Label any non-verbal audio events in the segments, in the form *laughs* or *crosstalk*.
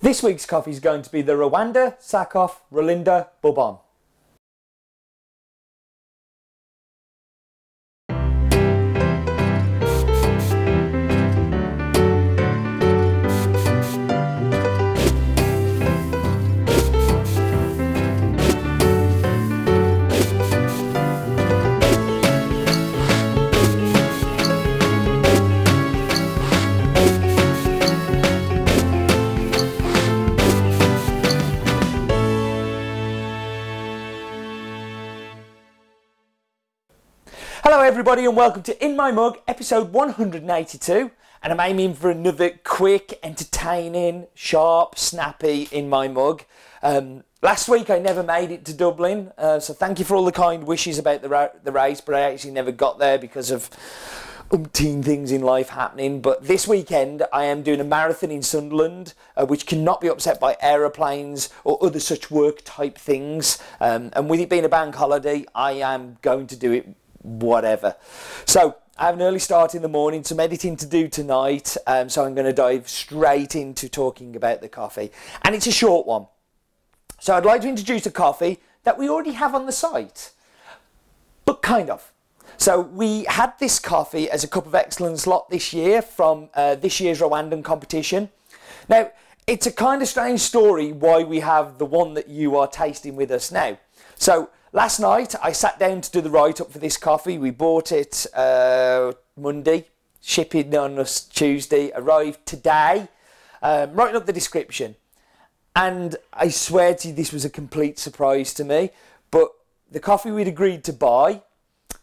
This week's coffee is going to be the Rwanda Sakoff Rolinda Bourbon. Everybody, and welcome to In My Mug, episode 182. And I'm aiming for another quick, entertaining, sharp, snappy In My Mug. Um, last week I never made it to Dublin, uh, so thank you for all the kind wishes about the, ra- the race, but I actually never got there because of umpteen things in life happening. But this weekend I am doing a marathon in Sunderland, uh, which cannot be upset by aeroplanes or other such work type things. Um, and with it being a bank holiday, I am going to do it whatever. So I have an early start in the morning, some editing to do tonight, um, so I'm going to dive straight into talking about the coffee. And it's a short one. So I'd like to introduce a coffee that we already have on the site, but kind of. So we had this coffee as a Cup of Excellence lot this year from uh, this year's Rwandan competition. Now, it's a kind of strange story why we have the one that you are tasting with us now. So Last night I sat down to do the write up for this coffee. We bought it uh, Monday, shipping on us Tuesday, arrived today. Um, writing up the description, and I swear to you, this was a complete surprise to me. But the coffee we'd agreed to buy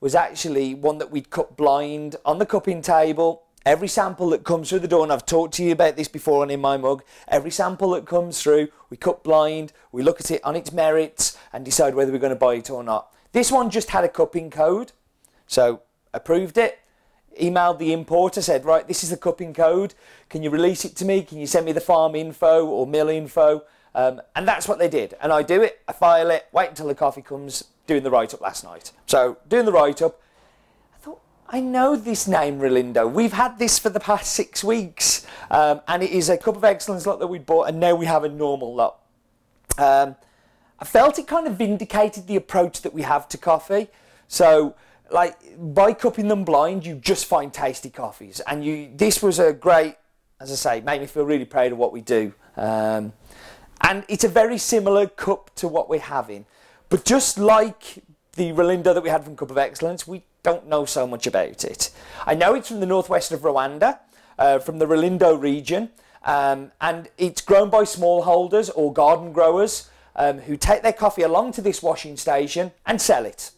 was actually one that we'd cut blind on the cupping table Every sample that comes through the door, and I've talked to you about this before and in my mug, every sample that comes through, we cut blind, we look at it on its merits and decide whether we're going to buy it or not. This one just had a cupping code, so approved it, emailed the importer, said, right, this is the cupping code, can you release it to me? Can you send me the farm info or mill info? Um, and that's what they did. And I do it, I file it, wait until the coffee comes, doing the write up last night. So, doing the write up, I know this name, Relindo. We've had this for the past six weeks, um, and it is a Cup of Excellence lot that we bought, and now we have a normal lot. Um, I felt it kind of vindicated the approach that we have to coffee. So, like by cupping them blind, you just find tasty coffees, and you. This was a great, as I say, made me feel really proud of what we do. Um, and it's a very similar cup to what we're having, but just like the Relindo that we had from Cup of Excellence, we don't know so much about it. I know it's from the northwest of Rwanda, uh, from the Rulindo region, um, and it's grown by smallholders or garden growers um, who take their coffee along to this washing station and sell it.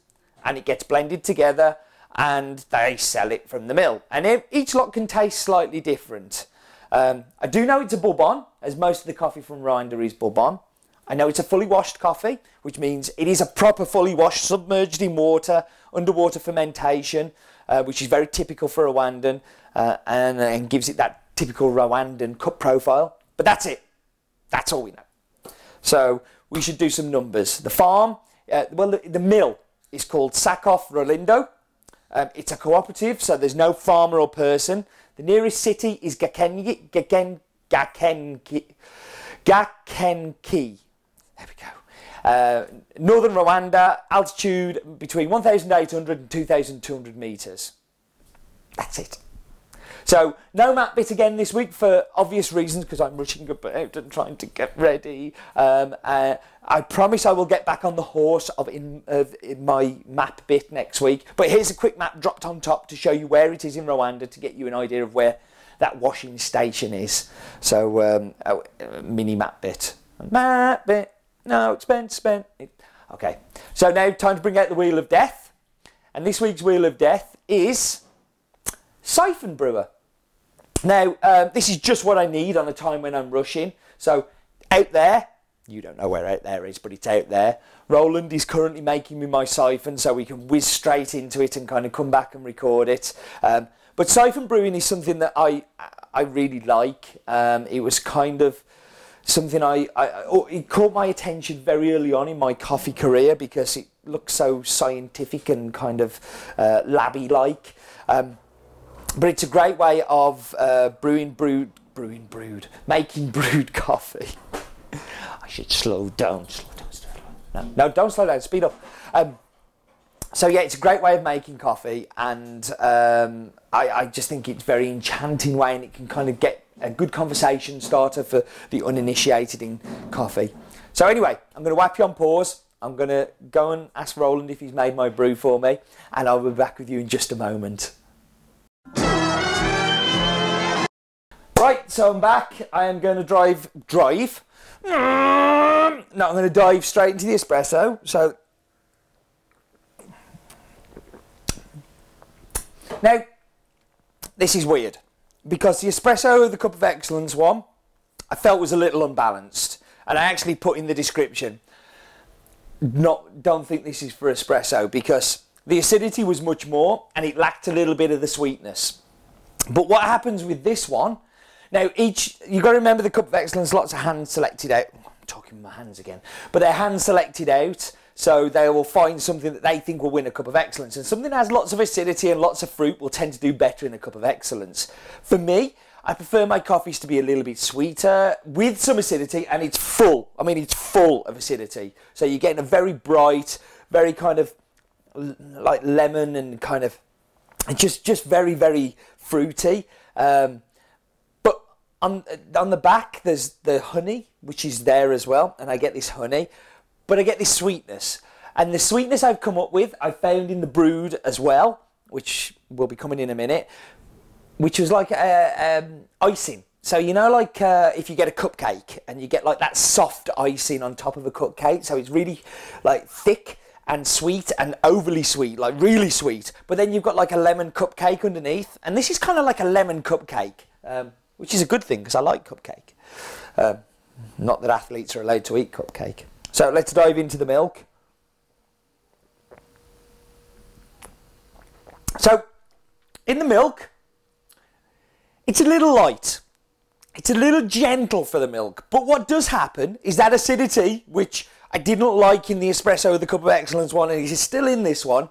And it gets blended together and they sell it from the mill. And each lot can taste slightly different. Um, I do know it's a Bourbon, as most of the coffee from Rwanda is Bourbon. I know it's a fully washed coffee, which means it is a proper fully washed, submerged in water, underwater fermentation, uh, which is very typical for Rwandan uh, and, and gives it that typical Rwandan cup profile. But that's it. That's all we know. So we should do some numbers. The farm, uh, well, the, the, mill is called Sakoff Rulindo. Um, it's a cooperative, so there's no farmer or person. The nearest city is Gakenke, Gaken, Gakenke. There we go. Uh, northern Rwanda, altitude between 1,800 and 2,200 metres. That's it. So, no map bit again this week for obvious reasons because I'm rushing about and trying to get ready. Um, uh, I promise I will get back on the horse of in, of in my map bit next week. But here's a quick map dropped on top to show you where it is in Rwanda to get you an idea of where that washing station is. So, um, a, a mini map bit. Map bit. No, it's spent, spent. Okay, so now time to bring out the Wheel of Death. And this week's Wheel of Death is Siphon Brewer. Now, um, this is just what I need on a time when I'm rushing. So, out there, you don't know where out there is, but it's out there. Roland is currently making me my siphon so we can whiz straight into it and kind of come back and record it. Um, but siphon brewing is something that I I really like. Um, it was kind of something I, I oh, it caught my attention very early on in my coffee career because it looks so scientific and kind of uh, labby like. Um, but it's a great way of uh, brewing brew, brewing brewed, making *laughs* brewed coffee. I should slow down, slow down, slow down. No, no, don't slow down, speed up. Um, so yeah, it's a great way of making coffee, and um, I, I, just think it's very enchanting way, and it can kind of get a good conversation starter for the uninitiated in coffee. So anyway, I'm going to whap you on pause. I'm going to go and ask Roland if he's made my brew for me, and I'll be back with you in just a moment. Right, so I'm back. I am going to drive, drive. No, I'm going to dive straight into the espresso. So now, this is weird because the espresso, of the cup of excellence one, I felt was a little unbalanced, and I actually put in the description. Not, don't think this is for espresso because the acidity was much more, and it lacked a little bit of the sweetness. But what happens with this one? Now, each you've got to remember the Cup of Excellence, lots of hand selected out. I'm talking my hands again, but they're hand selected out, so they will find something that they think will win a Cup of Excellence. And something that has lots of acidity and lots of fruit will tend to do better in a Cup of Excellence. For me, I prefer my coffees to be a little bit sweeter with some acidity, and it's full. I mean, it's full of acidity. So you're getting a very bright, very kind of like lemon and kind of just just very very fruity. Um, but on on the back there's the honey which is there as well and i get this honey but i get this sweetness and the sweetness i've come up with i found in the brood as well which will be coming in a minute which was like a, um, icing so you know like uh, if you get a cupcake and you get like that soft icing on top of a cupcake so it's really like thick and sweet and overly sweet like really sweet but then you've got like a lemon cupcake underneath and this is kind of like a lemon cupcake um, which is a good thing because I like cupcake. Um, not that athletes are allowed to eat cupcake. So let's dive into the milk. So, in the milk, it's a little light. It's a little gentle for the milk. But what does happen is that acidity, which I didn't like in the espresso, the cup of excellence one, and is still in this one,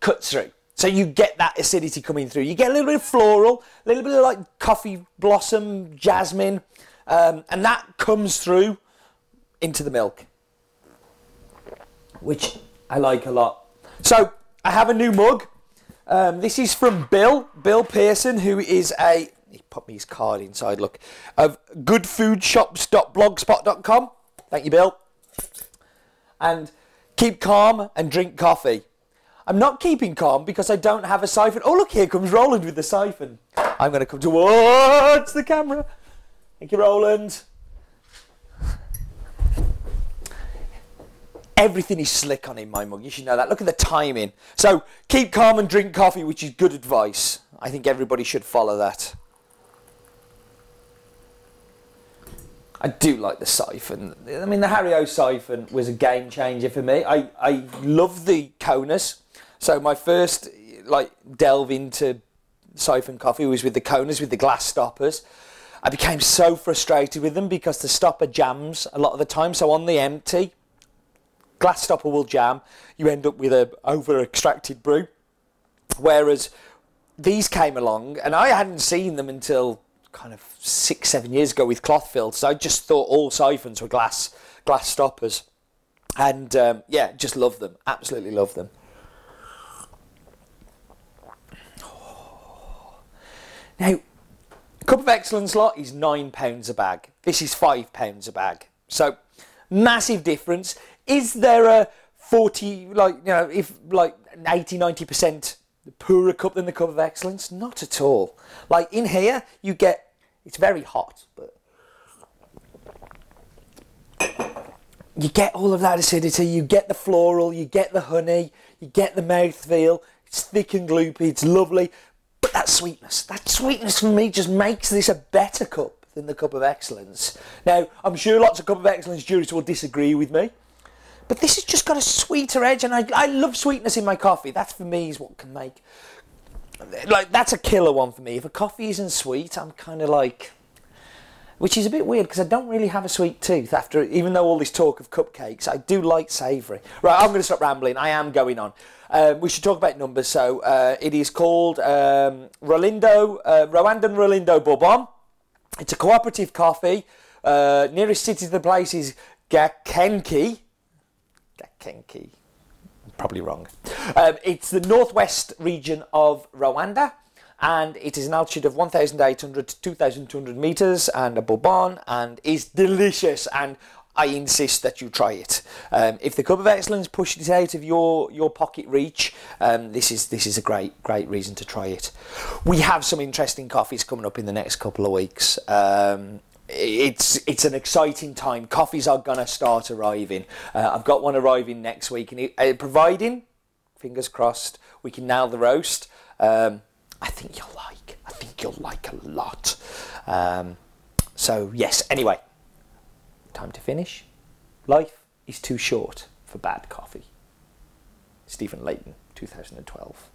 cuts through. So you get that acidity coming through. You get a little bit of floral, a little bit of like coffee blossom, jasmine, um, and that comes through into the milk, which I like a lot. So I have a new mug. Um, this is from Bill, Bill Pearson, who is a he put me his card inside. Look, of goodfoodshops.blogspot.com. Thank you, Bill. And keep calm and drink coffee. I'm not keeping calm because I don't have a siphon. Oh, look, here comes Roland with the siphon. I'm going to come towards the camera. Thank you, Roland. Everything is slick on in my mug. You should know that. Look at the timing. So keep calm and drink coffee, which is good advice. I think everybody should follow that. I do like the siphon. I mean, the Hario siphon was a game changer for me. I, I love the Conas. So my first like delve into siphon coffee was with the Conas with the glass stoppers. I became so frustrated with them because the stopper jams a lot of the time. So on the empty, glass stopper will jam. You end up with a over extracted brew. Whereas these came along, and I hadn't seen them until kind of six, seven years ago with cloth filters. I just thought all siphons were glass glass stoppers, and um, yeah, just love them. Absolutely love them. Now, Cup of Excellence lot is £9 a bag. This is £5 a bag. So, massive difference. Is there a 40, like, you know, if like 80, 90% poorer cup than the Cup of Excellence? Not at all. Like, in here, you get, it's very hot, but you get all of that acidity, you get the floral, you get the honey, you get the mouthfeel. It's thick and gloopy, it's lovely. But that sweetness, that sweetness for me just makes this a better cup than the Cup of Excellence. Now, I'm sure lots of Cup of Excellence jurists will disagree with me, but this has just got a sweeter edge, and I, I love sweetness in my coffee. That for me is what can make. Like, that's a killer one for me. If a coffee isn't sweet, I'm kind of like. Which is a bit weird because I don't really have a sweet tooth after, even though all this talk of cupcakes, I do like savoury. Right, I'm going to stop rambling. I am going on. Um, we should talk about numbers. So uh, it is called um, Rulindo, uh, Rwandan Rulindo Bourbon. It's a cooperative coffee. Uh, nearest city to the place is Gakenke. Gakenke. Probably wrong. Um, it's the northwest region of Rwanda and it is an altitude of 1,800 to 2,200 meters and a bourbon and is delicious and I insist that you try it. Um, if the Cup of Excellence pushes it out of your, your pocket reach, um, this is this is a great great reason to try it. We have some interesting coffees coming up in the next couple of weeks. Um, it's it's an exciting time. Coffees are gonna start arriving. Uh, I've got one arriving next week, and it, uh, providing, fingers crossed, we can nail the roast. Um, I think you'll like. I think you'll like a lot. Um, so yes. Anyway, time to finish. Life is too short for bad coffee. Stephen Leighton, 2012.